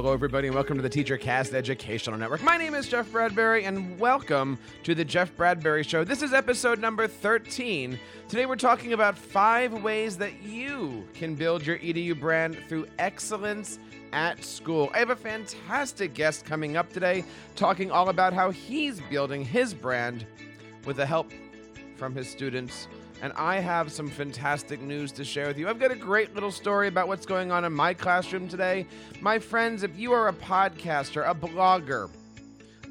Hello, everybody, and welcome to the TeacherCast Educational Network. My name is Jeff Bradbury, and welcome to the Jeff Bradbury Show. This is episode number 13. Today, we're talking about five ways that you can build your EDU brand through excellence at school. I have a fantastic guest coming up today talking all about how he's building his brand with the help from his students and I have some fantastic news to share with you. I've got a great little story about what's going on in my classroom today. My friends, if you are a podcaster, a blogger,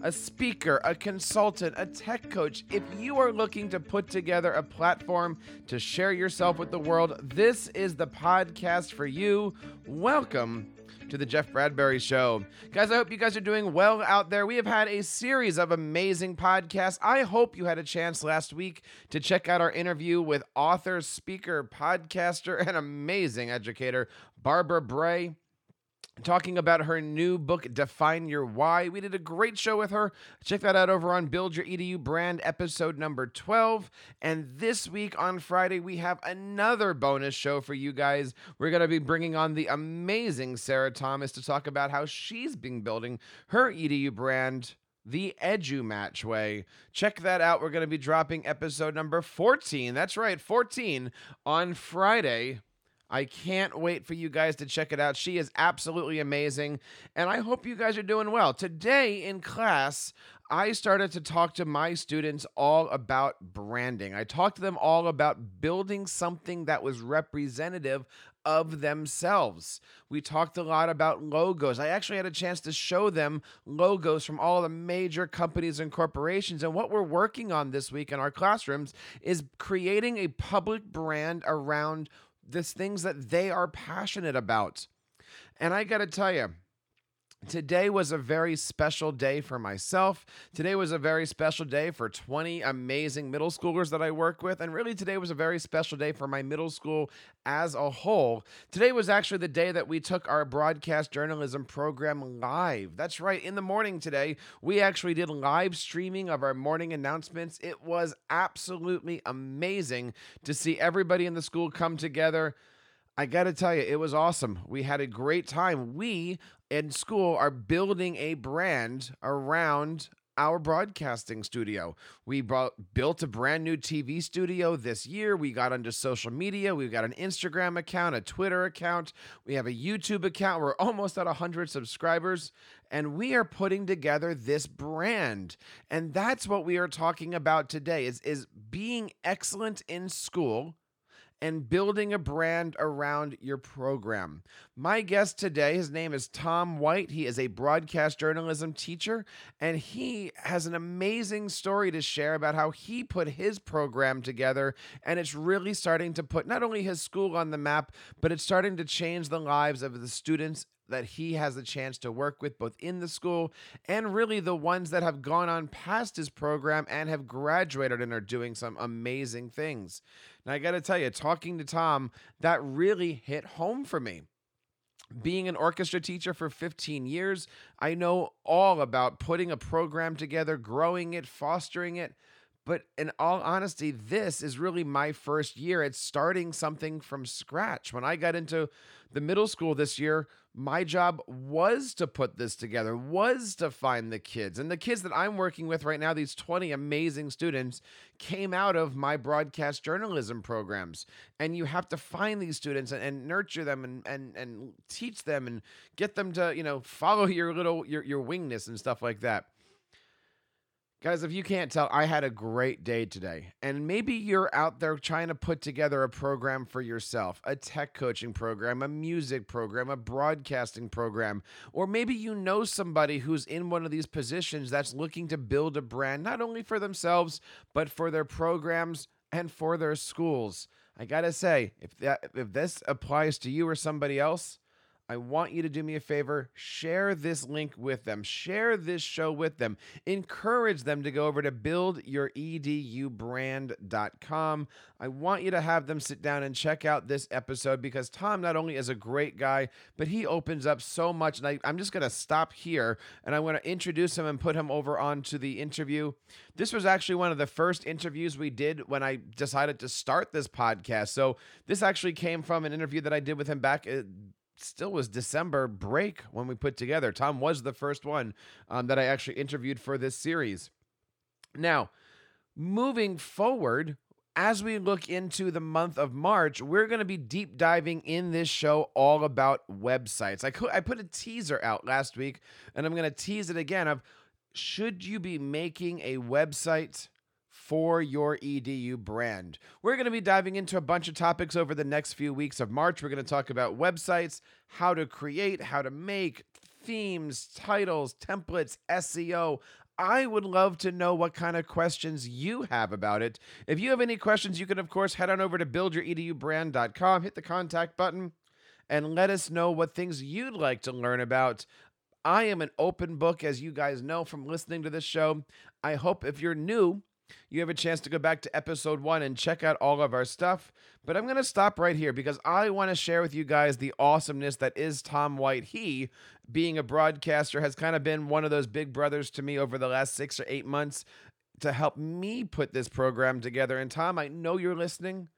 a speaker, a consultant, a tech coach, if you are looking to put together a platform to share yourself with the world, this is the podcast for you. Welcome to the Jeff Bradbury Show. Guys, I hope you guys are doing well out there. We have had a series of amazing podcasts. I hope you had a chance last week to check out our interview with author, speaker, podcaster, and amazing educator, Barbara Bray talking about her new book, Define Your Why. We did a great show with her. Check that out over on Build Your EDU Brand, episode number 12. And this week on Friday, we have another bonus show for you guys. We're going to be bringing on the amazing Sarah Thomas to talk about how she's been building her EDU brand the EduMatch Way. Check that out. We're going to be dropping episode number 14. That's right, 14 on Friday. I can't wait for you guys to check it out. She is absolutely amazing, and I hope you guys are doing well. Today in class, I started to talk to my students all about branding. I talked to them all about building something that was representative of themselves. We talked a lot about logos. I actually had a chance to show them logos from all the major companies and corporations. And what we're working on this week in our classrooms is creating a public brand around this things that they are passionate about. And I got to tell you, Today was a very special day for myself. Today was a very special day for 20 amazing middle schoolers that I work with. And really, today was a very special day for my middle school as a whole. Today was actually the day that we took our broadcast journalism program live. That's right. In the morning today, we actually did live streaming of our morning announcements. It was absolutely amazing to see everybody in the school come together. I got to tell you, it was awesome. We had a great time. We in school are building a brand around our broadcasting studio. We brought, built a brand new TV studio this year. We got into social media. We've got an Instagram account, a Twitter account. We have a YouTube account. We're almost at 100 subscribers. And we are putting together this brand. And that's what we are talking about today is, is being excellent in school and building a brand around your program. My guest today, his name is Tom White. He is a broadcast journalism teacher, and he has an amazing story to share about how he put his program together. And it's really starting to put not only his school on the map, but it's starting to change the lives of the students that he has a chance to work with both in the school and really the ones that have gone on past his program and have graduated and are doing some amazing things. Now, I got to tell you, talking to Tom, that really hit home for me. Being an orchestra teacher for 15 years, I know all about putting a program together, growing it, fostering it. But in all honesty, this is really my first year. at starting something from scratch. When I got into the middle school this year, my job was to put this together, was to find the kids. And the kids that I'm working with right now, these 20 amazing students, came out of my broadcast journalism programs. And you have to find these students and, and nurture them and, and, and teach them and get them to, you know, follow your little your, your wingness and stuff like that. Guys, if you can't tell, I had a great day today. And maybe you're out there trying to put together a program for yourself a tech coaching program, a music program, a broadcasting program. Or maybe you know somebody who's in one of these positions that's looking to build a brand, not only for themselves, but for their programs and for their schools. I got to say, if, that, if this applies to you or somebody else, I want you to do me a favor share this link with them, share this show with them, encourage them to go over to buildyouredubrand.com. I want you to have them sit down and check out this episode because Tom not only is a great guy, but he opens up so much. And I, I'm just going to stop here and I'm to introduce him and put him over onto the interview. This was actually one of the first interviews we did when I decided to start this podcast. So this actually came from an interview that I did with him back. Uh, Still was December break when we put together. Tom was the first one um, that I actually interviewed for this series. Now, moving forward, as we look into the month of March, we're going to be deep diving in this show all about websites. I, co- I put a teaser out last week, and I'm going to tease it again of should you be making a website for your EDU brand. We're going to be diving into a bunch of topics over the next few weeks of March. We're going to talk about websites, how to create, how to make themes, titles, templates, SEO. I would love to know what kind of questions you have about it. If you have any questions, you can, of course, head on over to buildyouredubrand.com, hit the contact button, and let us know what things you'd like to learn about. I am an open book, as you guys know from listening to this show. I hope if you're new, you have a chance to go back to episode one and check out all of our stuff. But I'm going to stop right here because I want to share with you guys the awesomeness that is Tom White. He, being a broadcaster, has kind of been one of those big brothers to me over the last six or eight months to help me put this program together. And Tom, I know you're listening.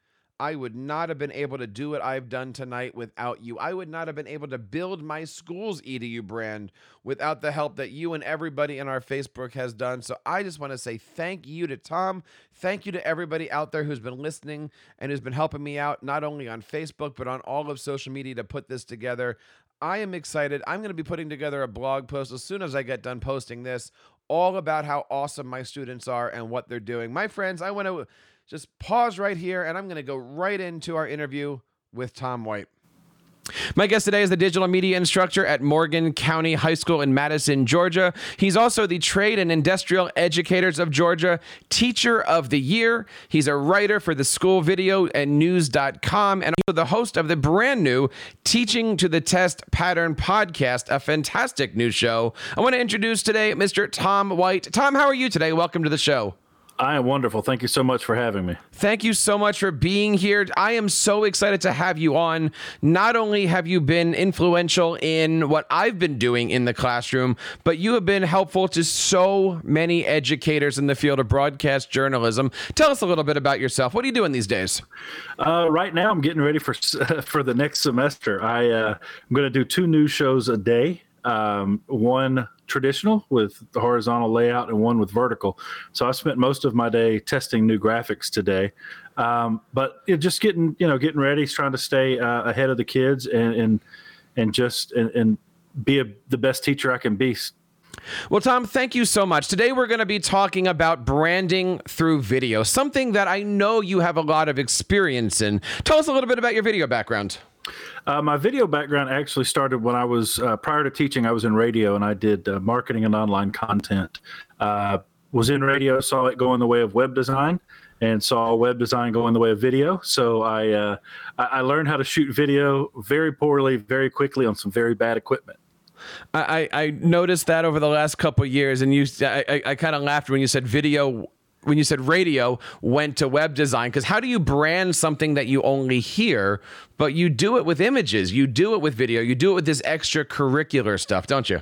I would not have been able to do what I've done tonight without you. I would not have been able to build my school's EDU brand without the help that you and everybody in our Facebook has done. So I just want to say thank you to Tom. Thank you to everybody out there who's been listening and who's been helping me out, not only on Facebook, but on all of social media to put this together. I am excited. I'm going to be putting together a blog post as soon as I get done posting this, all about how awesome my students are and what they're doing. My friends, I want to just pause right here and I'm going to go right into our interview with Tom White. My guest today is the digital media instructor at Morgan County High School in Madison, Georgia. He's also the Trade and Industrial Educators of Georgia Teacher of the Year. He's a writer for the school video and news.com and also the host of the brand new Teaching to the Test Pattern podcast, a fantastic new show. I want to introduce today Mr. Tom White. Tom, how are you today? Welcome to the show. I am wonderful. Thank you so much for having me. Thank you so much for being here. I am so excited to have you on. Not only have you been influential in what I've been doing in the classroom, but you have been helpful to so many educators in the field of broadcast journalism. Tell us a little bit about yourself. What are you doing these days? Uh, right now, I'm getting ready for for the next semester. I uh, I'm going to do two news shows a day. Um, one traditional with the horizontal layout and one with vertical. So I spent most of my day testing new graphics today. Um, but just getting you know getting ready, trying to stay uh, ahead of the kids and and and just and, and be a, the best teacher I can be. Well, Tom, thank you so much. Today we're going to be talking about branding through video, something that I know you have a lot of experience in. Tell us a little bit about your video background. Uh, my video background actually started when I was uh, prior to teaching. I was in radio and I did uh, marketing and online content. Uh, was in radio, saw it go in the way of web design, and saw web design go in the way of video. So I uh, I learned how to shoot video very poorly, very quickly on some very bad equipment. I, I noticed that over the last couple years, and you, I, I, I kind of laughed when you said video when you said radio went to web design because how do you brand something that you only hear but you do it with images you do it with video you do it with this extracurricular stuff don't you?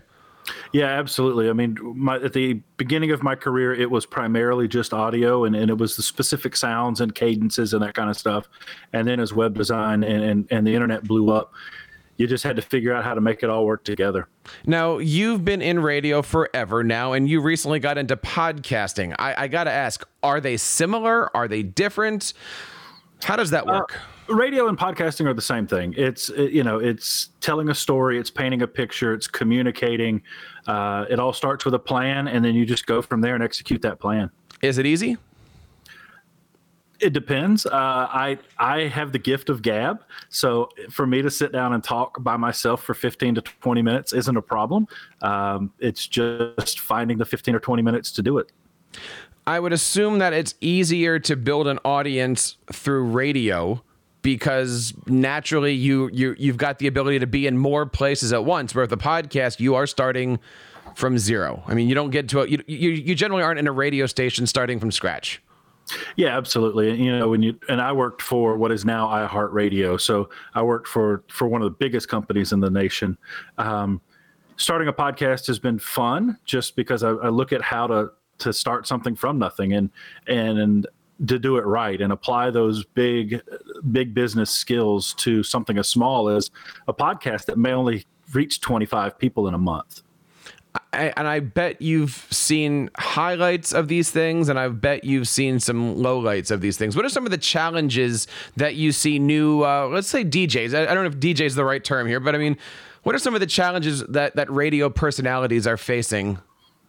Yeah absolutely. I mean my, at the beginning of my career it was primarily just audio and, and it was the specific sounds and cadences and that kind of stuff. And then as web design and, and, and the internet blew up you just had to figure out how to make it all work together. Now, you've been in radio forever now, and you recently got into podcasting. I, I got to ask, are they similar? Are they different? How does that work? Uh, radio and podcasting are the same thing. It's you know, it's telling a story, it's painting a picture, it's communicating. Uh, it all starts with a plan, and then you just go from there and execute that plan. Is it easy? It depends. Uh, I I have the gift of gab, so for me to sit down and talk by myself for fifteen to twenty minutes isn't a problem. Um, it's just finding the fifteen or twenty minutes to do it. I would assume that it's easier to build an audience through radio because naturally you you you've got the ability to be in more places at once. Where with the podcast, you are starting from zero. I mean, you don't get to a, you, you you generally aren't in a radio station starting from scratch. Yeah, absolutely. And you know, when you and I worked for what is now iHeartRadio, so I worked for for one of the biggest companies in the nation. Um, starting a podcast has been fun, just because I, I look at how to to start something from nothing and and and to do it right and apply those big big business skills to something as small as a podcast that may only reach 25 people in a month I, and I bet you've seen highlights of these things, and I bet you've seen some lowlights of these things. What are some of the challenges that you see new, uh, let's say DJs? I, I, don't know if DJ is the right term here, but I mean, what are some of the challenges that that radio personalities are facing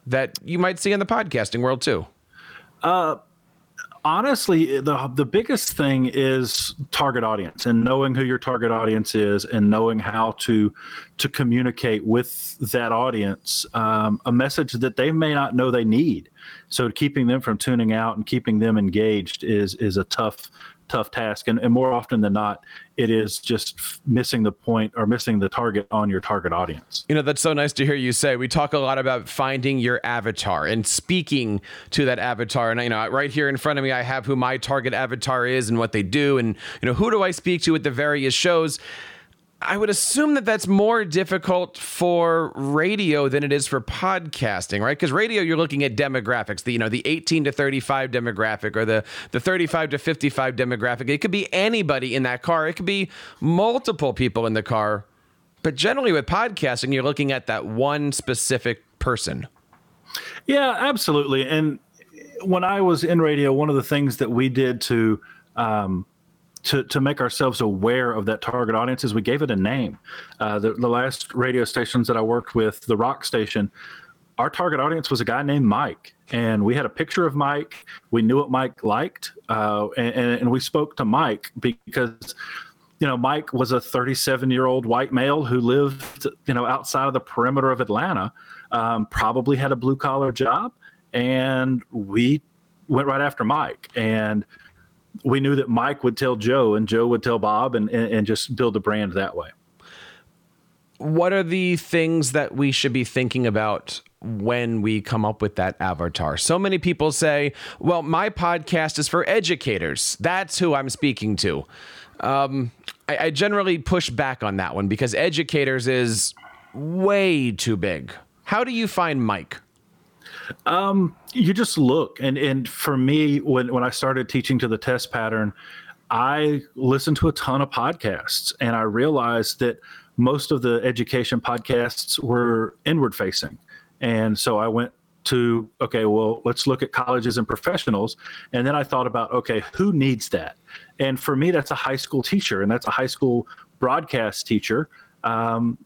that you might see in the podcasting world too? Uh, honestly the the biggest thing is target audience and knowing who your target audience is and knowing how to to communicate with that audience um, a message that they may not know they need. So keeping them from tuning out and keeping them engaged is is a tough tough task and, and more often than not it is just missing the point or missing the target on your target audience. You know that's so nice to hear you say. We talk a lot about finding your avatar and speaking to that avatar. And you know right here in front of me i have who my target avatar is and what they do. And you know who do i speak to at the various shows I would assume that that's more difficult for radio than it is for podcasting, right? Because radio, you're looking at demographics, the you know the 18 to 35 demographic or the the 35 to 55 demographic. It could be anybody in that car. It could be multiple people in the car. But generally, with podcasting, you're looking at that one specific person. Yeah, absolutely. And when I was in radio, one of the things that we did to um, to, to make ourselves aware of that target audience is we gave it a name. Uh, the, the last radio stations that I worked with, the rock station, our target audience was a guy named Mike. And we had a picture of Mike. We knew what Mike liked. Uh, and, and we spoke to Mike because you know, Mike was a 37 year old white male who lived, you know, outside of the perimeter of Atlanta, um, probably had a blue collar job. And we went right after Mike. And we knew that Mike would tell Joe and Joe would tell Bob and, and, and just build the brand that way. What are the things that we should be thinking about when we come up with that avatar. So many people say, well, my podcast is for educators. That's who I'm speaking to. Um, I, I, generally push back on that one because educators is way too big. How do you find Mike? Um, you just look, and and for me, when when I started teaching to the test pattern, I listened to a ton of podcasts, and I realized that most of the education podcasts were inward facing, and so I went to okay well let's look at colleges and professionals. And then i thought about okay who needs that? And for me that's a high school teacher and that's a high school broadcast teacher. Um,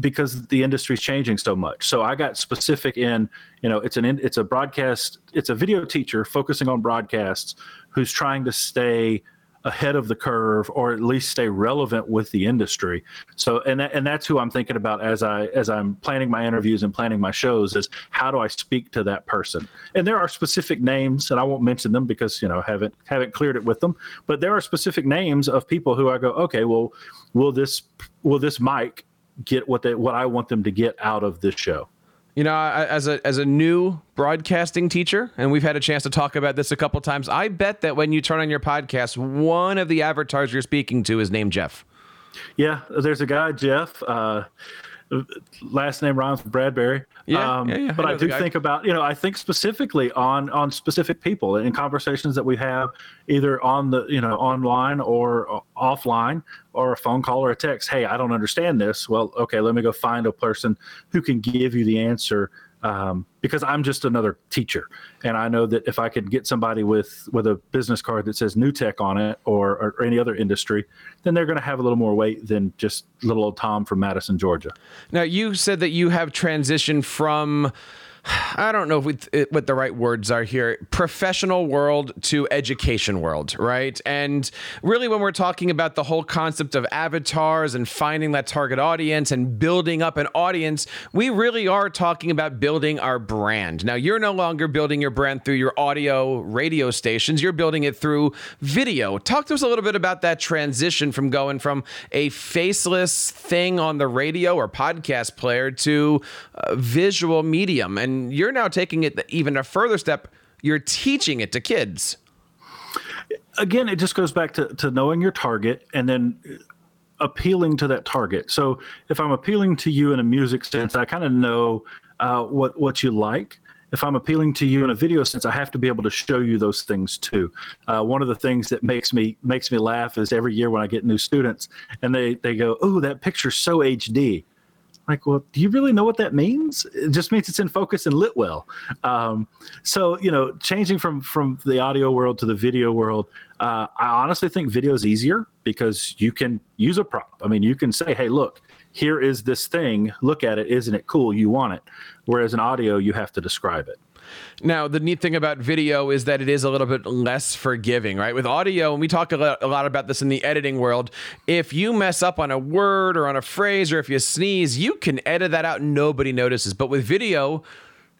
because the industry's changing so much. So I got specific in, you know, it's an it's a broadcast, it's a video teacher focusing on broadcasts who's trying to stay ahead of the curve or at least stay relevant with the industry. So and that, and that's who I'm thinking about as I as I'm planning my interviews and planning my shows is how do I speak to that person? And there are specific names and I won't mention them because you know haven't haven't cleared it with them, but there are specific names of people who I go, okay, well will this will this Mike get what they what I want them to get out of this show. You know, as a as a new broadcasting teacher, and we've had a chance to talk about this a couple times. I bet that when you turn on your podcast, one of the avatars you're speaking to is named Jeff. Yeah, there's a guy Jeff. Uh, last name rhymes with Bradbury. Yeah, um, yeah, yeah. But I, I do think about you know I think specifically on on specific people in conversations that we have either on the you know online or offline or a phone call or a text. Hey, I don't understand this. Well, okay, let me go find a person who can give you the answer um, because I'm just another teacher, and I know that if I could get somebody with with a business card that says NewTek on it or, or any other industry, then they're going to have a little more weight than just little old Tom from Madison, Georgia. Now, you said that you have transitioned from I don't know if what the right words are here professional world to education world, right? And really, when we're talking about the whole concept of avatars and finding that target audience and building up an audience, we really are talking about building our brand. Now, you're no longer building your brand through your audio radio stations, you're building it through video. Talk to us a little bit about that transition from going from a faceless thing on the radio or podcast player to a visual medium. And you're now taking it even a further step. You're teaching it to kids. Again, it just goes back to, to knowing your target and then appealing to that target. So if I'm appealing to you in a music sense, I kind of know uh, what what you like. If I'm appealing to you in a video sense, I have to be able to show you those things too. Uh, one of the things that makes me makes me laugh is every year when I get new students and they they go, "Oh, that picture's so HD." Like, well, do you really know what that means? It just means it's in focus and lit well. Um, so, you know, changing from from the audio world to the video world, uh, I honestly think video is easier because you can use a prop. I mean, you can say, hey, look, here is this thing. Look at it. Isn't it cool? You want it. Whereas in audio, you have to describe it. Now, the neat thing about video is that it is a little bit less forgiving, right? With audio, and we talk a lot, about this in the editing world, if you mess up on a word or on a phrase or if you sneeze, you can edit that out and nobody notices. But with video,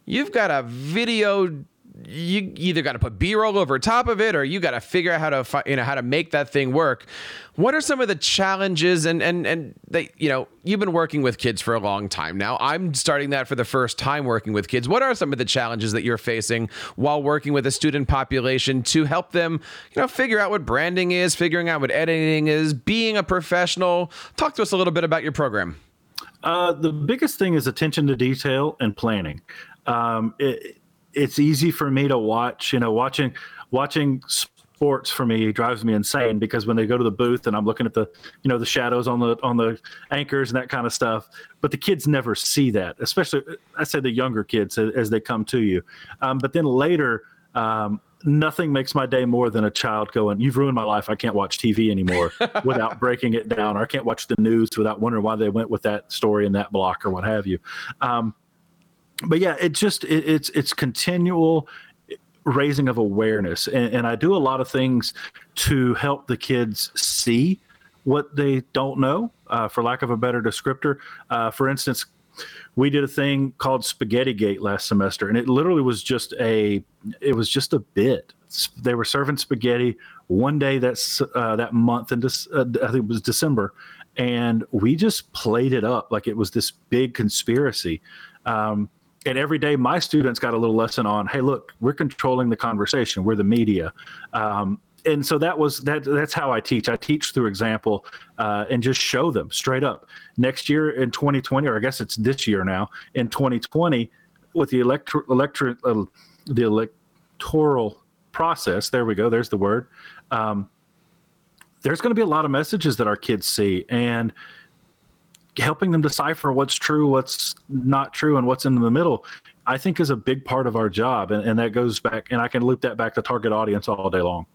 you've got a video you either got to put b-roll over top of it or you got to figure out how to you know how to make that thing work. What are some of the challenges and and and they you know you've been working with kids for a long time now. I'm starting that for the first time working with kids. What are some of the challenges that you're facing while working with a student population to help them you know figure out what branding is figuring out what editing is being a professional? Talk to us a little bit about your program. Uh, the biggest thing is attention to detail and planning. Um, it, it's easy for me to watch. You know, watching watching sports for me drives me insane because when they go to the booth and I'm looking at the you know the shadows on the on the anchors and that kind of stuff, but the kids never see that. Especially I say the younger kids as, they come to you. Um, but then later. Um, nothing makes my day more than a child going, You've ruined my life. I can't watch TV anymore without breaking it down, or I can't watch the news without wondering why they went with that story in that block or what have you. Um, but yeah, it just it, it's it's continual raising of awareness, and, and I do a lot of things to help the kids see what they don't know, uh, for lack of a better descriptor. Uh, for instance, we did a thing called Spaghetti Gate last semester, and it literally was just a it was just a bit. They were serving spaghetti one day that's uh, that month, and uh, I think it was December, and we just played it up like it was this big conspiracy. Um, and every day my students got a little lesson on hey look we're controlling the conversation. We're the media. Um, and so that was that that's how i teach. I teach through example uh, and just show them straight up. Next year in 2020 or i guess it's this year now in 2020 with the electro, electro uh, the electoral process there we go there's the word um, there's going to be a lot of messages that our kids see. And helping them decipher what's true, what's not true, and what's in the middle, I think is a big part of our job. And, and that goes back, and I can loop that back to target audience all day long.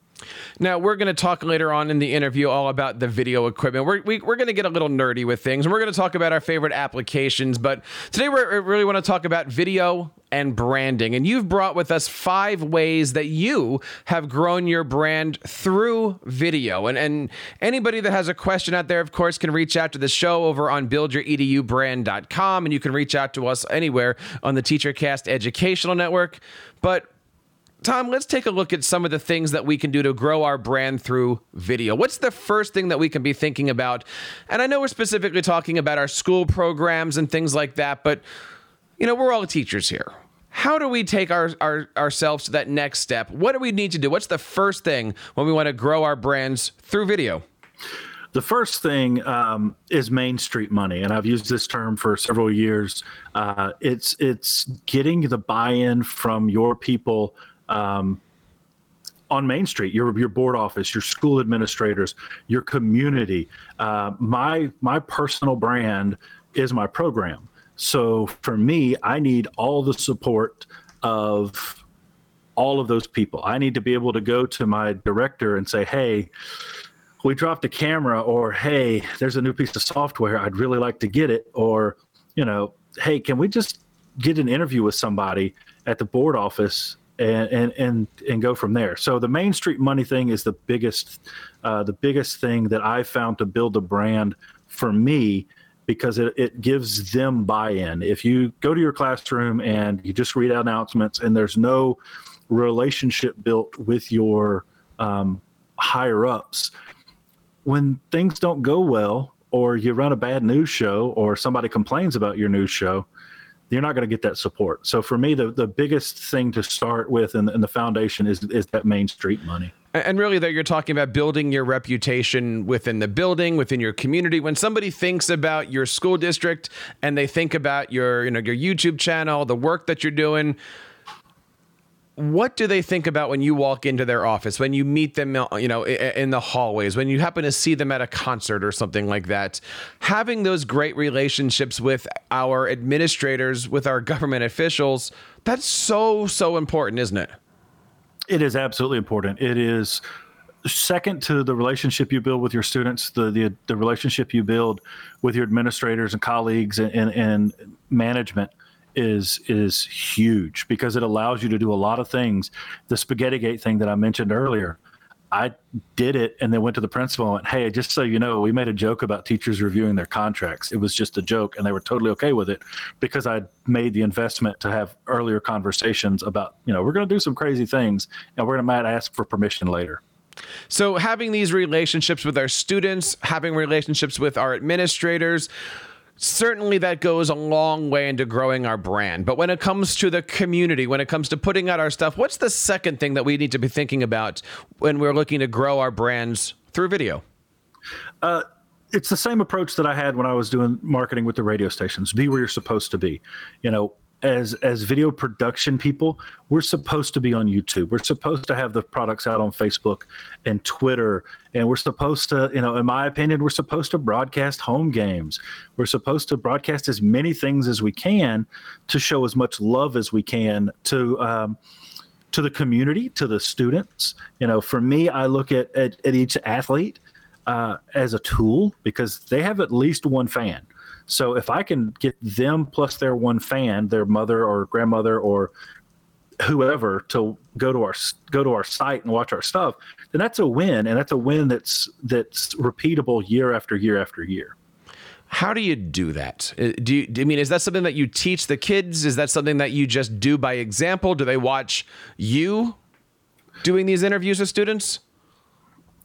Now, we're going to talk later on in the interview all about the video equipment. We're, we, are we are going to get a little nerdy with things, and we're going to talk about our favorite applications. But today, we really want to talk about video and branding. And you've brought with us five ways that you have grown your brand through video. And, and anybody that has a question out there, of course, can reach out to the show over on buildyouredubrand.com. And you can reach out to us anywhere on the TeacherCast Educational Network. But Tom, let's take a look at some of the things that we can do to grow our brand through video. What's the first thing that we can be thinking about? And I know we're specifically talking about our school programs and things like that, but you know, we're all teachers here. How do we take our, our ourselves to that next step? What do we need to do? What's the first thing when we want to grow our brands through video? The first thing um, is Main Street money, and I've used this term for several years. Uh, it's it's getting the buy-in from your people um, on Main Street, your your board office, your school administrators, your community. Uh, my my personal brand is my program. So for me, I need all the support of all of those people. I need to be able to go to my director and say, "Hey, we dropped a camera," or "Hey, there's a new piece of software. I'd really like to get it," or you know, "Hey, can we just get an interview with somebody at the board office and and and and go from there. So the Main Street money thing is the biggest uh, the biggest thing that I found to build a brand for me because it, it gives them buy-in. If you go to your classroom and you just read out announcements and there's no relationship built with your um, higher ups, when things don't go well or you run a bad news show or somebody complains about your news show, you're not going to get that support. So for me, the, the biggest thing to start with and, and the foundation is, is that main street money. And really, there you're talking about building your reputation within the building, within your community. When somebody thinks about your school district and they think about your, you know, your YouTube channel, the work that you're doing, what do they think about when you walk into their office when you meet them uh, you know in the hallways when you happen to see them at a concert or something like that? Having those great relationships with our administrators with our government officials that's so so important isn't it? It is absolutely important. It is second to the relationship you build with your students the the, the relationship you build with your administrators and colleagues and, and, and management is is huge because it allows you to do a lot of things. The Spaghetti Gate thing that I mentioned earlier, I did it and then went to the principal and went, "Hey, just so you know, we made a joke about teachers reviewing their contracts. It was just a joke, and they were totally okay with it because I made the investment to have earlier conversations about, you know, we're going to do some crazy things, and we're going to might ask for permission later." So, having these relationships with our students, having relationships with our administrators certainly that goes a long way into growing our brand. But when it comes to the community, when it comes to putting out our stuff, what's the second thing that we need to be thinking about when we're looking to grow our brands through video? Uh, it's the same approach that I had when I was doing marketing with the radio stations. Be where you're supposed to be. You know, as as video production people, we're supposed to be on YouTube. We're supposed to have the products out on Facebook and Twitter, and we're supposed to, you know, in my opinion, we're supposed to broadcast home games. We're supposed to broadcast as many things as we can to show as much love as we can to. Um, to the community, to the students. You know, for me, I look at, at, at each athlete uh, as a tool because they have at least one fan. So if I can get them plus their one fan, their mother or grandmother or whoever to go to our go to our site and watch our stuff, then that's a win, and that's a win that's that's repeatable year after year after year. How do you do that? Uh, do you, I mean, is that something that you teach the kids? Is that something that you just do by example? Do they watch you doing these interviews with students?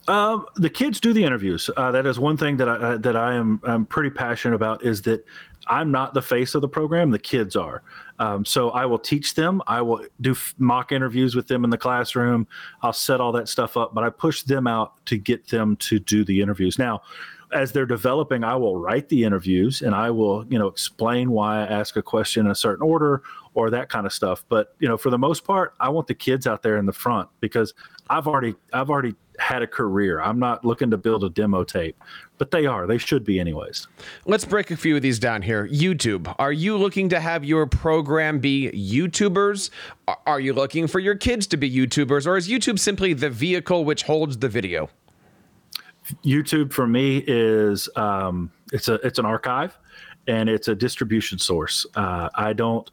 Um, the kids do the interviews. Uh, that is one thing that I uh, that I am I'm pretty passionate about. Is that I'm not the face of the program; the kids are. Um, so I will teach them. I will do f- mock interviews with them in the classroom. I'll set all that stuff up, but I push them out to get them to do the interviews. Now, as they're developing, I will write the interviews and I will, you know, explain why I ask a question in a certain order or that kind of stuff. But you know, for the most part, I want the kids out there in the front because I've already I've already had a career. I'm not looking to build a demo tape, but they are. They should be, anyways. Let's break a few of these down here. YouTube. Are you looking to have your program be YouTubers? Are you looking for your kids to be YouTubers? Or is YouTube simply the vehicle which holds the video? YouTube for me is um, it's a it's an archive and it's a distribution source. Uh, I don't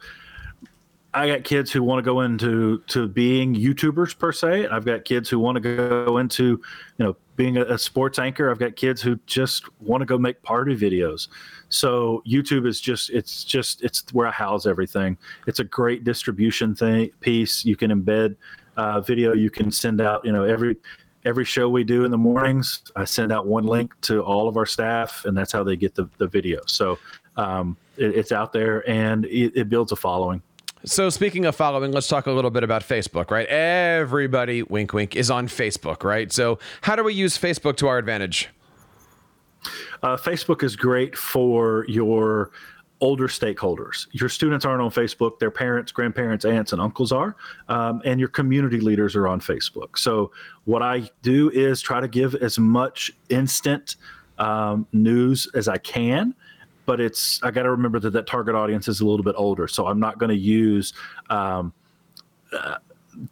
I got kids who want to go into to being YouTubers per se. I've got kids who want to go into, you know, being a, a, sports anchor. I've got kids who just want to go make party videos. So YouTube is just it's just it's where I house everything. It's a great distribution thing piece. You can embed uh, video. You can send out you know every every show we do in the mornings. I send out one link to all of our staff, and that's how they get the the video. So um, it, it's out there, and it, it builds a following. So, speaking of following, let's talk a little bit about Facebook, right? Everybody, wink, wink, is on Facebook, right? So, how do we use Facebook to our advantage? Uh, Facebook is great for your older stakeholders. Your students aren't on Facebook, their parents, grandparents, aunts, and uncles are, um, and your community leaders are on Facebook. So, what I do is try to give as much instant um, news as I can but it's I got to remember that that target audience is a little bit older, so I'm not going to use um, uh,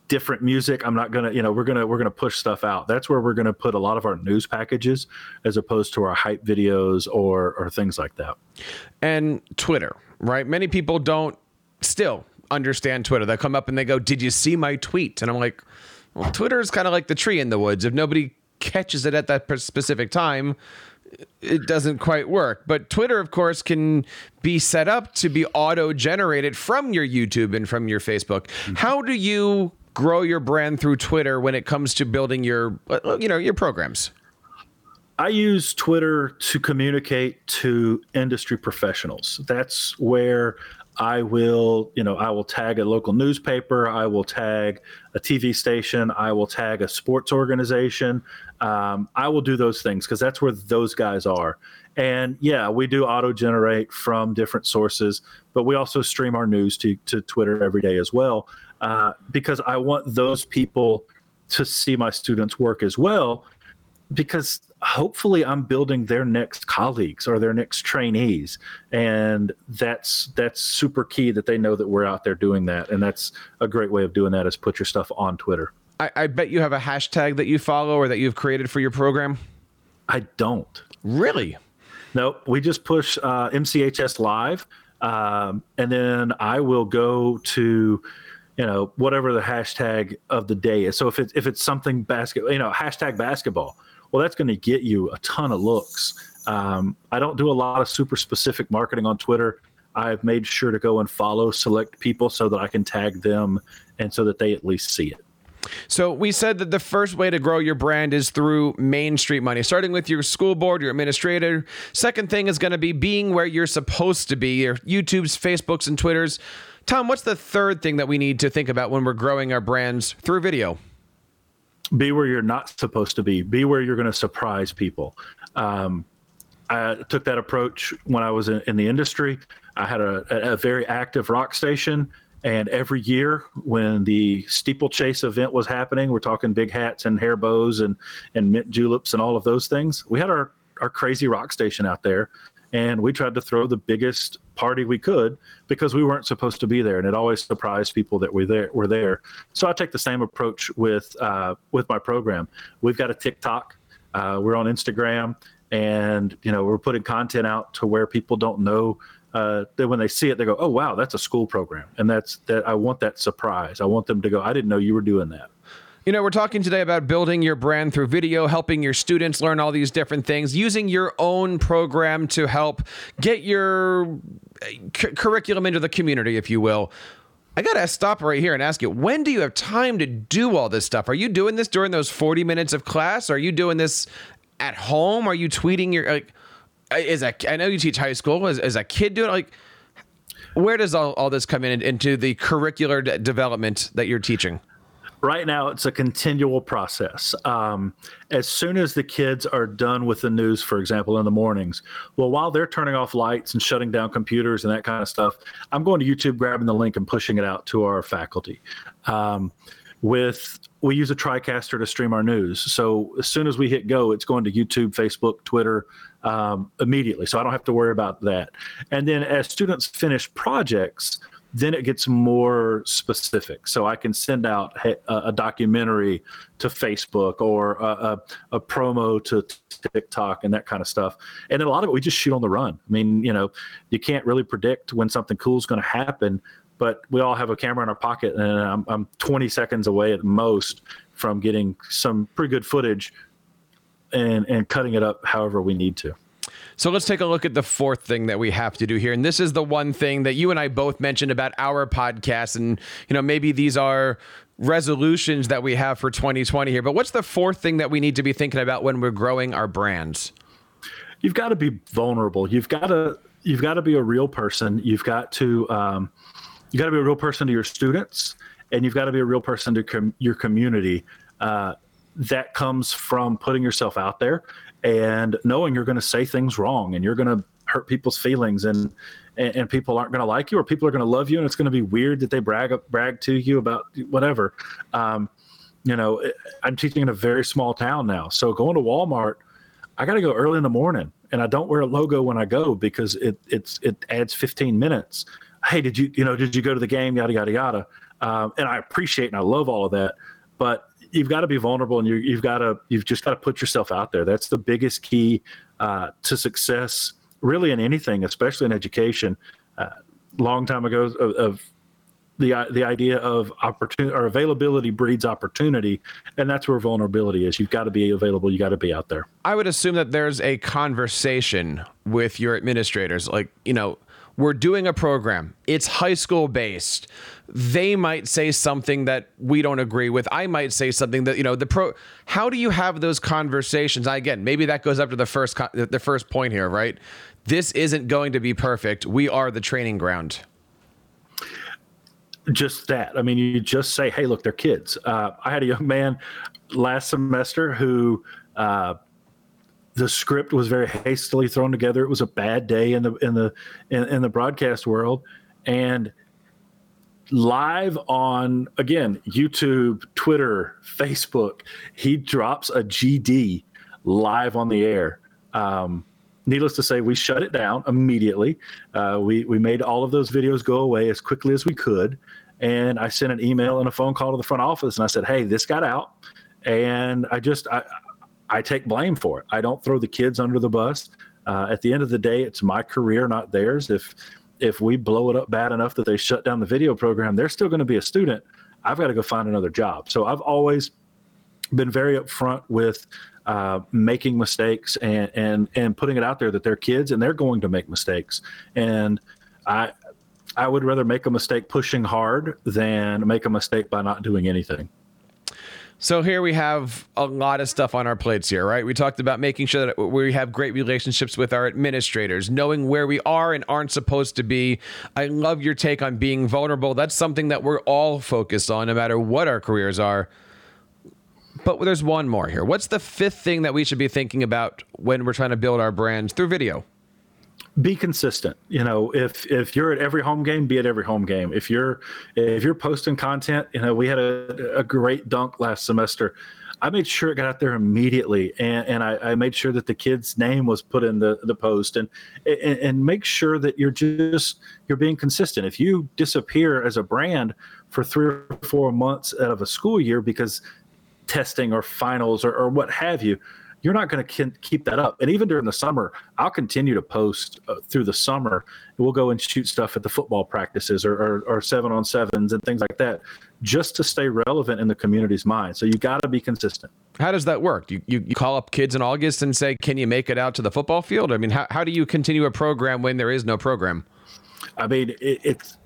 different music. I'm not to, you know, we're gonna we're gonna push stuff out. That's where we're to put a lot of our news packages, as opposed to our hype videos or or things like that. And Twitter, right? Many people don't still understand Twitter. They come up and they go, "Did you see my tweet?" And I'm like, "Well, Twitter is kind of like the tree in the woods. If nobody catches it at that specific time." It doesn't quite work. But Twitter, of course, can be set up to be auto generated from your YouTube and from your Facebook. Mm-hmm. How do you grow your brand through Twitter when it comes to building your, uh, you know, your programs? I use Twitter to communicate to industry professionals. That's where I will, you know, I will tag a local newspaper, I will tag a TV station, I will tag a sports organization. Um, I will do those things because that's where those guys are. And yeah, we do auto generate from different sources, but we also stream our news to, to Twitter every day as well uh, because I want those people to see my students' work as well because hopefully I'm building their next colleagues or their next trainees, and that's that's super key that they know that we're out there doing that, and that's a great way of doing that is put your stuff on Twitter. I, I bet you have a hashtag that you follow or that you've created for your program. I don't really. No, we just push uh, MCHS live, um, and then I will go to you know whatever the hashtag of the day is. So if it's if it's something basketball, you know hashtag basketball well, that's going to get you a ton of looks. Um, I don't do a lot of super specific marketing on Twitter. I've made sure to go and follow select people so that I can tag them and so that they at least see it. So we said that the first way to grow your brand is through Main Street money, starting with your school board, your administrator. Second thing is going to be being where you're supposed to be, your YouTubes, Facebooks, and Twitters. Tom, what's the third thing that we need to think about when we're growing our brands through video? be where you're not supposed to be be where you're going to surprise people um, i took that approach when i was in, in the industry i had a, a, very active rock station and every year when the steeplechase event was happening we're talking big hats and hair bows and, and mint juleps and all of those things we had our, our crazy rock station out there and we tried to throw the biggest party we could because we weren't supposed to be there, and it always surprised people that we there were there. So I take the same approach with uh, with my program. We've got a TikTok, uh, we're on Instagram, and you know we're putting content out to where people don't know uh, that when they see it, they go, "Oh wow, that's a school program," and that's that. I want that surprise. I want them to go, "I didn't know you were doing that." You know, we're talking today about building your brand through video, helping your students learn all these different things, using your own program to help get your c- curriculum into the community, if you will. I got to stop right here and ask you, when do you have time to do all this stuff? Are you doing this during those 40 minutes of class? Are you doing this at home? Are you tweeting your, like, is a, I know you teach high school. Is, is a kid doing like, where does all, all this come in into the curricular d- development that you're teaching? right now it's a continual process um, as soon as the kids are done with the news for example in the mornings well while they're turning off lights and shutting down computers and that kind of stuff i'm going to youtube grabbing the link and pushing it out to our faculty um, with we use a tricaster to stream our news so as soon as we hit go it's going to youtube facebook twitter um, immediately so i don't have to worry about that and then as students finish projects then it gets more specific. So I can send out a, a documentary to Facebook or a, a, a, promo to TikTok and that kind of stuff. And then a lot of it we just shoot on the run. I mean, you know, you can't really predict when something cool is going to happen, but we all have a camera in our pocket, and I'm, I'm 20 seconds away at most from getting some pretty good footage and and cutting it up however we need to. So let's take a look at the fourth thing that we have to do here. And this is the one thing that you and I both mentioned about our podcast. And, you know, maybe these are resolutions that we have for 2020 here. But what's the fourth thing that we need to be thinking about when we're growing our brands? You've got to be vulnerable. You've got to you've got to be a real person. You've got to um, you got to be a real person to your students, and you've got to be a real person to com- your community. Uh, that comes from putting yourself out there and knowing you're going to say things wrong and you're going to hurt people's feelings and, and, and people aren't going to like you or people are going to love you and it's going to be weird that they brag brag to you about whatever um, you know i'm teaching in a very small town now so going to walmart i got to go early in the morning and i don't wear a logo when i go because it it's it adds 15 minutes hey did you you know did you go to the game yada yada yada um, and i appreciate and i love all of that but you've got to be vulnerable and you, have got to you've just got to put yourself out there that's the biggest key uh, to success really in anything especially in education uh, long time ago of, of, the the idea of opportunity or availability breeds opportunity, and that's where vulnerability is. You've got to be available. You got to be out there. I would assume that there's a conversation with your administrators, like you know. We're doing a program. It's high school based. They might say something that we don't agree with. I might say something that you know the pro. How do you have those conversations? Again, maybe that goes up to the first the first point here, right? This isn't going to be perfect. We are the training ground just that. I mean, you just say, "Hey, look, they're kids." Uh, I had a young man last semester who uh, the script was very hastily thrown together. It was a bad day in the in the in, in the broadcast world, and live on again YouTube, Twitter, Facebook, he drops a GD live on the air. Um, needless to say, we shut it down immediately. Uh, we we made all of those videos go away as quickly as we could, and I sent an email and a phone call to the front office, and I said, "Hey, this got out, and I just I I take blame for it. I don't throw the kids under the bus. Uh, at the end of the day, it's my career, not theirs. If if we blow it up bad enough that they shut down the video program, they're still going to be a student. I've got to go find another job. So I've always been very upfront with uh, making mistakes and and and putting it out there that they're kids and they're going to make mistakes. And I I would rather make a mistake pushing hard than make a mistake by not doing anything. So here we have a lot of stuff on our plates here, right? We talked about making sure that we have great relationships with our administrators, knowing where we are and aren't supposed to be. I love your take on being vulnerable. That's something that we're all focused on, no matter what our careers are. But there's one more here. What's the fifth thing that we should be thinking about when we're trying to build our brand through video? Be consistent. You know, if if you're at every home game, be at every home game. If you're if you're posting content, you know, we had a, a great dunk last semester. I made sure it got out there immediately, and, and I, I, made sure that the kid's name was put in the, the post, and, and and make sure that you're just you're being consistent. If you disappear as a brand for three or four months out of a school year because testing or finals or, or what have you, you're not going to keep that up. And even during the summer, I'll continue to post uh, through the summer. We'll go and shoot stuff at the football practices or, or, or seven on sevens and things like that, just to stay relevant in the community's mind. So you got to be consistent. How does that work? You, you, you call up kids in August and say, "Can you make it out to the football field?" I mean, how how do you continue a program when there is no program? I mean, it, it's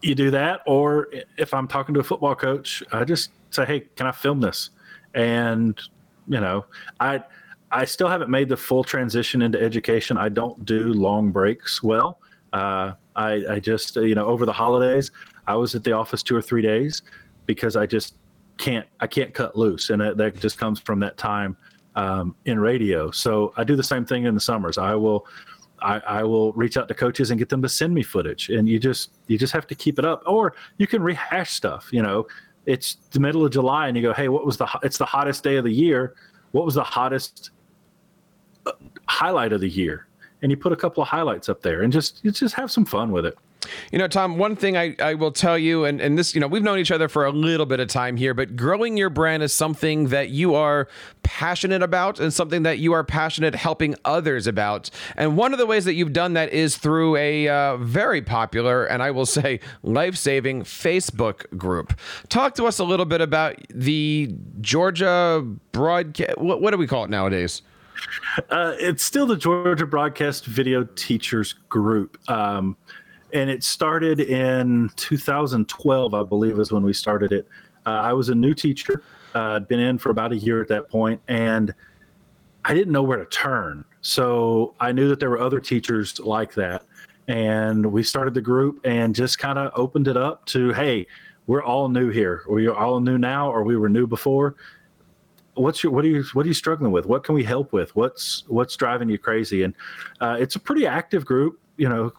you do that, or if I'm talking to a football coach, I just say, "Hey, can I film this?" and you know i i still haven't made the full transition into education. I don't do long breaks well. Uh, I, I just you know over the holidays i was at the office two or three days because i just can't i can't cut loose. And that, that just comes from that time um, in radio. So i do the same thing in the summers. I will I, I, will reach out to coaches and get them to send me footage. And you just you just have to keep it up. Or you can rehash stuff you know it's the middle of July and you go, hey, what was the it's the hottest day of the year? What was the hottest uh, highlight of the year? And you put a couple of highlights up there and just just have some fun with it. You know, Tom, one thing I, I will tell you, and, and this, you know, we've known each other for a little bit of time here, but growing your brand is something that you are passionate about and something that you are passionate helping others about. And one of the ways that you've done that is through a uh, very popular, and I will say life saving Facebook group. Talk to us a little bit about the Georgia broadcast. What, what do we call it nowadays? Uh, it's still the Georgia Broadcast Video Teachers Group. Um, and it started in 2012, I believe, is when we started it. Uh, I was a new teacher. Uh, I'd been in for about a year at that point, and I didn't know where to turn. So I knew that there were other teachers like that, and we started the group and just kind of opened it up to, hey, we're all new here. We are all new now, or we were new before. What's your what are you what are you struggling with? What can we help with? What's what's driving you crazy? And uh, it's a pretty active group. You know,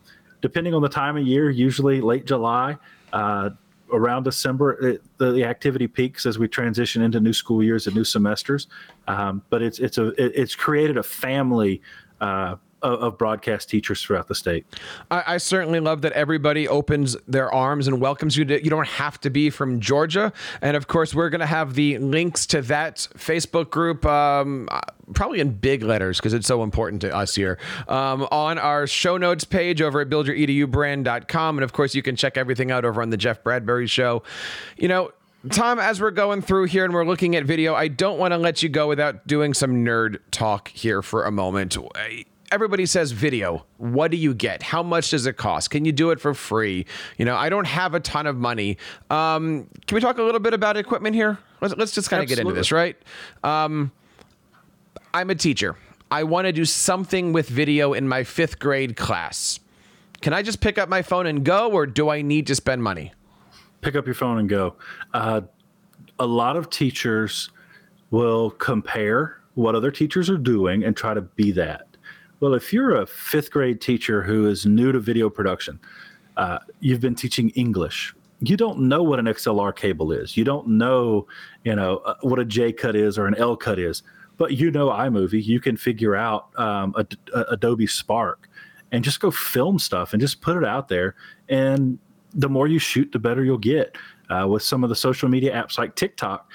depending on the time of year, usually late July, uh, around December, it, the, the, activity peaks as we transition into new school years and new semesters. Um, but it's it's a it, it's created a family uh, of, broadcast teachers throughout the state. I, I, certainly love that everybody opens their arms and welcomes you. To, you don't have to be from Georgia, and of course, we're going to have the links to that Facebook group. Um, probably in big letters because it's so important to us here, um, on our show notes page over at buildyouredubrand.com. And of course, you can check everything out over on the Jeff Bradbury Show. You know, Tom, as we're going through here and we're looking at video, I don't want to let you go without doing some nerd talk here for a moment. Everybody says video. What do you get? How much does it cost? Can you do it for free? You know, I don't have a ton of money. Um, can we talk a little bit about equipment here? Let's, let's just kind of get into this, right? Um, I'm a teacher. I want to do something with video in my fifth grade class. Can I just pick up my phone and go, or do I need to spend money? pick up your phone and go. Uh, a lot of teachers will compare what other teachers are doing and try to be that. Well, if you're a fifth grade teacher who is new to video production, uh, you've been teaching English. You don't know what an XLR cable is. You don't know, you know, uh, what a J cut is or an L cut is. But you know iMovie. You can figure out um, a, a Adobe Spark and just go film stuff and just put it out there. And the more you shoot, the better you'll get. Uh, with some of the social media apps like TikTok,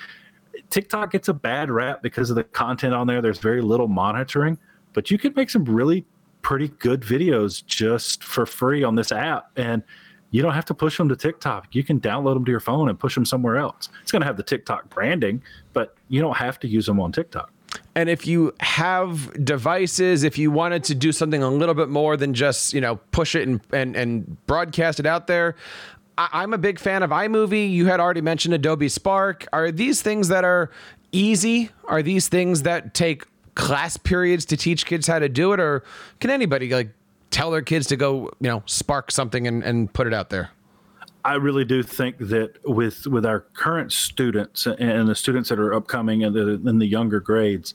TikTok gets a bad rap because of the content on there. There's very little monitoring, but you can make some really pretty good videos just for free on this app. And you don't have to push them to TikTok. You can download them to your phone and push them somewhere else. It's going to have the TikTok branding, but you don't have to use them on TikTok. And if you have devices, if you wanted to do something a little bit more than just, you know, push it and, and, and broadcast it out there, I, am a big fan of iMovie. You had already mentioned Adobe Spark. Are these things that are easy? Are these things that take class periods to teach kids how to do it? Or can anybody like tell their kids to go, you know, spark something and, and put it out there? I really do think that with with our current students and the students that are upcoming in the in the younger grades,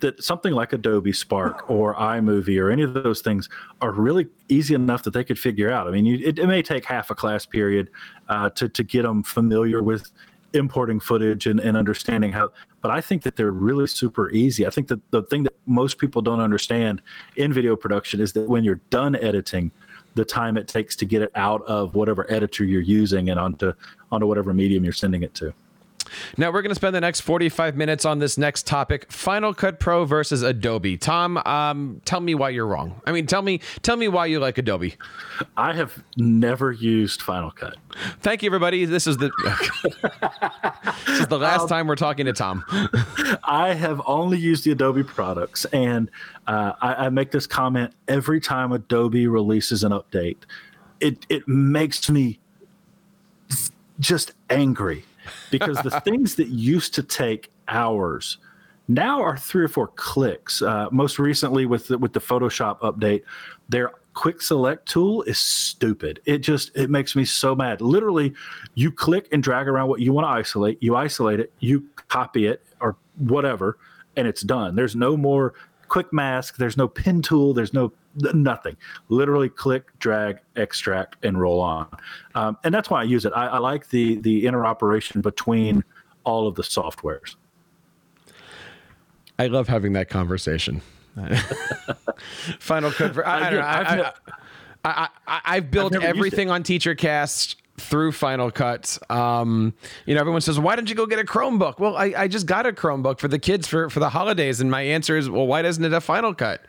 that something like Adobe Spark or iMovie or any of those things are really easy enough that they could figure out. I mean, you, it, it, may take half a class period uh, to to get them familiar with importing footage and, and understanding how but i think that they're really super easy i think that the thing that most people don't understand in video production is that when you're done editing the time it takes to get it out of whatever editor you're using and onto onto whatever medium you're sending it to. Now we're going to spend the next 45 minutes on this next topic: Final Cut Pro versus Adobe. Tom, um, tell me why you're wrong. I mean, tell me, tell me why you like Adobe. I have never used Final Cut. Thank you, everybody. This is the this is the last um, time we're talking to Tom. I have only used the Adobe products, and uh, I, I make this comment every time Adobe releases an update. It it makes me just angry because the things that used to take hours now are three or four clicks. Uh, most recently, with the, with the Photoshop update, their quick select tool is stupid. It just it makes me so mad. Literally, you click and drag around what you want to isolate. You isolate it. You copy it or whatever, and it's done. There's no more quick mask. There's no pen tool. There's no nothing. Literally click, drag, extract, and roll on. Um, and that's why I use it. I, I like the the interoperation between all of the softwares. I love having that conversation. Final Cut. For, I, I, don't know. I, I, I've built everything on TeacherCast through Final Cut. Um, you know, everyone says, "Why didn't you go get a Chromebook?" Well, I, I just got a Chromebook for the kids for for the holidays, and my answer is, "Well, why doesn't it have Final Cut?"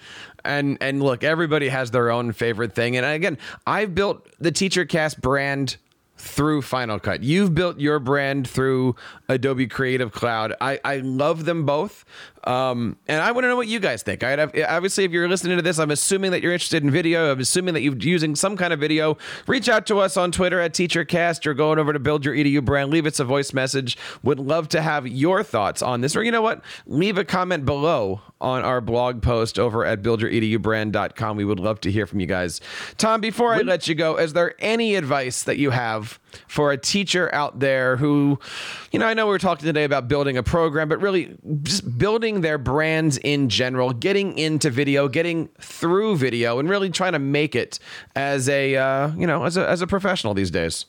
And and look, everybody has their own favorite thing, and again, I've built the TeacherCast brand through Final Cut. You've built your brand through Adobe Creative Cloud. I, I love them both. Um, and I want to know what you guys think. I obviously, if you're listening to this, I'm assuming that you're interested in video. I'm assuming that you're using some kind of video. Reach out to us on Twitter at TeacherCast or going over to Build Your EDU brand. Leave us a voice message. Would love to have your thoughts on this. Or you know what? Leave a comment below on our blog post over at buildyouredubrand.com. We would love to hear from you guys. Tom, before I let you go, is there any advice that you have for a teacher out there who, you know, I know we are talking today about building a program, but really just building their brands in general, getting into video, getting through video, and really trying to make it as a, uh, you know, as a, as a professional these days?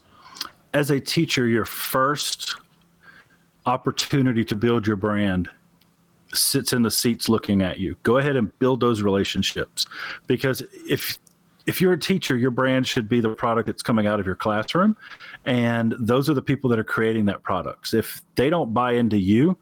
As a teacher, your first opportunity to build your brand sits in the seats looking at you. Go ahead and build those relationships because if if you're a teacher, your brand should be the product that's coming out of your classroom, and those are the people that are creating that products. If they don't buy into you,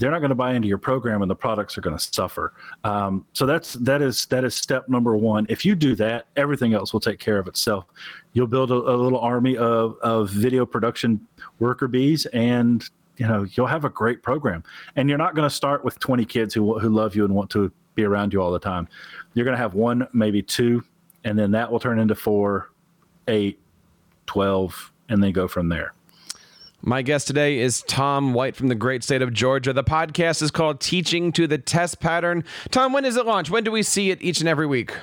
they're not going to buy into your program, and the products are going to suffer. Um, so that's that is that is step number one. If you do that, everything else will take care of itself. You'll build a, a little army of of video production worker bees, and you know you'll have a great program. And you're not going to start with 20 kids who who love you and want to be around you all the time. You're going to have one, maybe two, and then that will turn into four, eight, 12, and then go from there. My guest today is Tom White from the great state of Georgia. The podcast is called Teaching to the Test Pattern. Tom, when does it launch? When do we see it each and every week?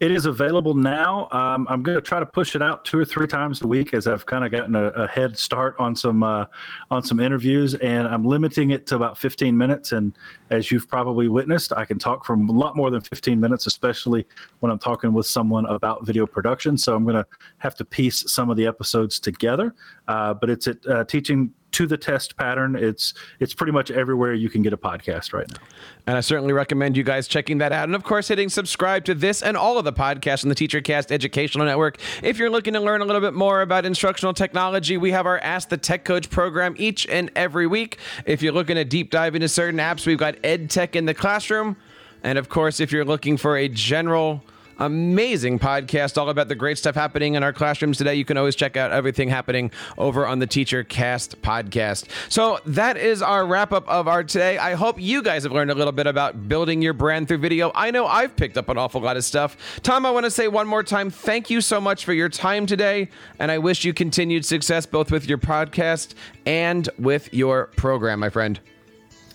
It is available now. Um, I'm going to try to push it out two or three times a week as I've kind of gotten a, a, head start on some uh, on some interviews, and I'm limiting it to about 15 minutes. And as you've probably witnessed, I can talk for a lot more than 15 minutes, especially when I'm talking with someone about video production. So I'm going to have to piece some of the episodes together. Uh, but it's at uh, teaching to the test pattern. It's it's pretty much everywhere you can get a podcast right now. And I certainly recommend you guys checking that out. And of course, hitting subscribe to this and all of the podcasts on the TeacherCast Educational Network. If you're looking to learn a little bit more about instructional technology, we have our Ask the Tech Coach program each and every week. If you're looking to deep dive into certain apps, we've got Ed Tech in the classroom. And of course, if you're looking for a general amazing podcast all about the great stuff happening in our classrooms today. You can always check out everything happening over on the TeacherCast podcast. So that is our wrap up of our today. I hope you guys have learned a little bit about building your brand through video. I know I've picked up an awful lot of stuff. Tom, I want to say one more time, thank you so much for your time today. And I wish you continued success both with your podcast and with your program, my friend.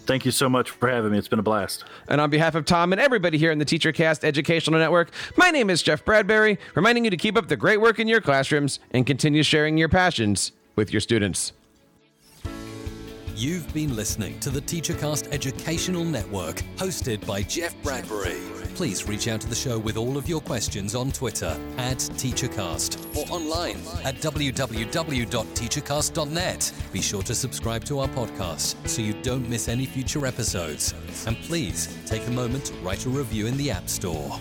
Thank you so much for having me. It's been a blast. And on behalf of Tom and everybody here in the TeacherCast Educational Network, my name is Jeff Bradbury, reminding you to keep up the great work in your classrooms and continue sharing your passions with your students. You've been listening to the TeacherCast Educational Network, hosted by Jeff Bradbury. Please reach out to the show with all of your questions on Twitter at TeacherCast or online at www.teachercast.net. Be sure to subscribe to our podcast so you don't miss any future episodes. And please take a moment to write a review in the App Store.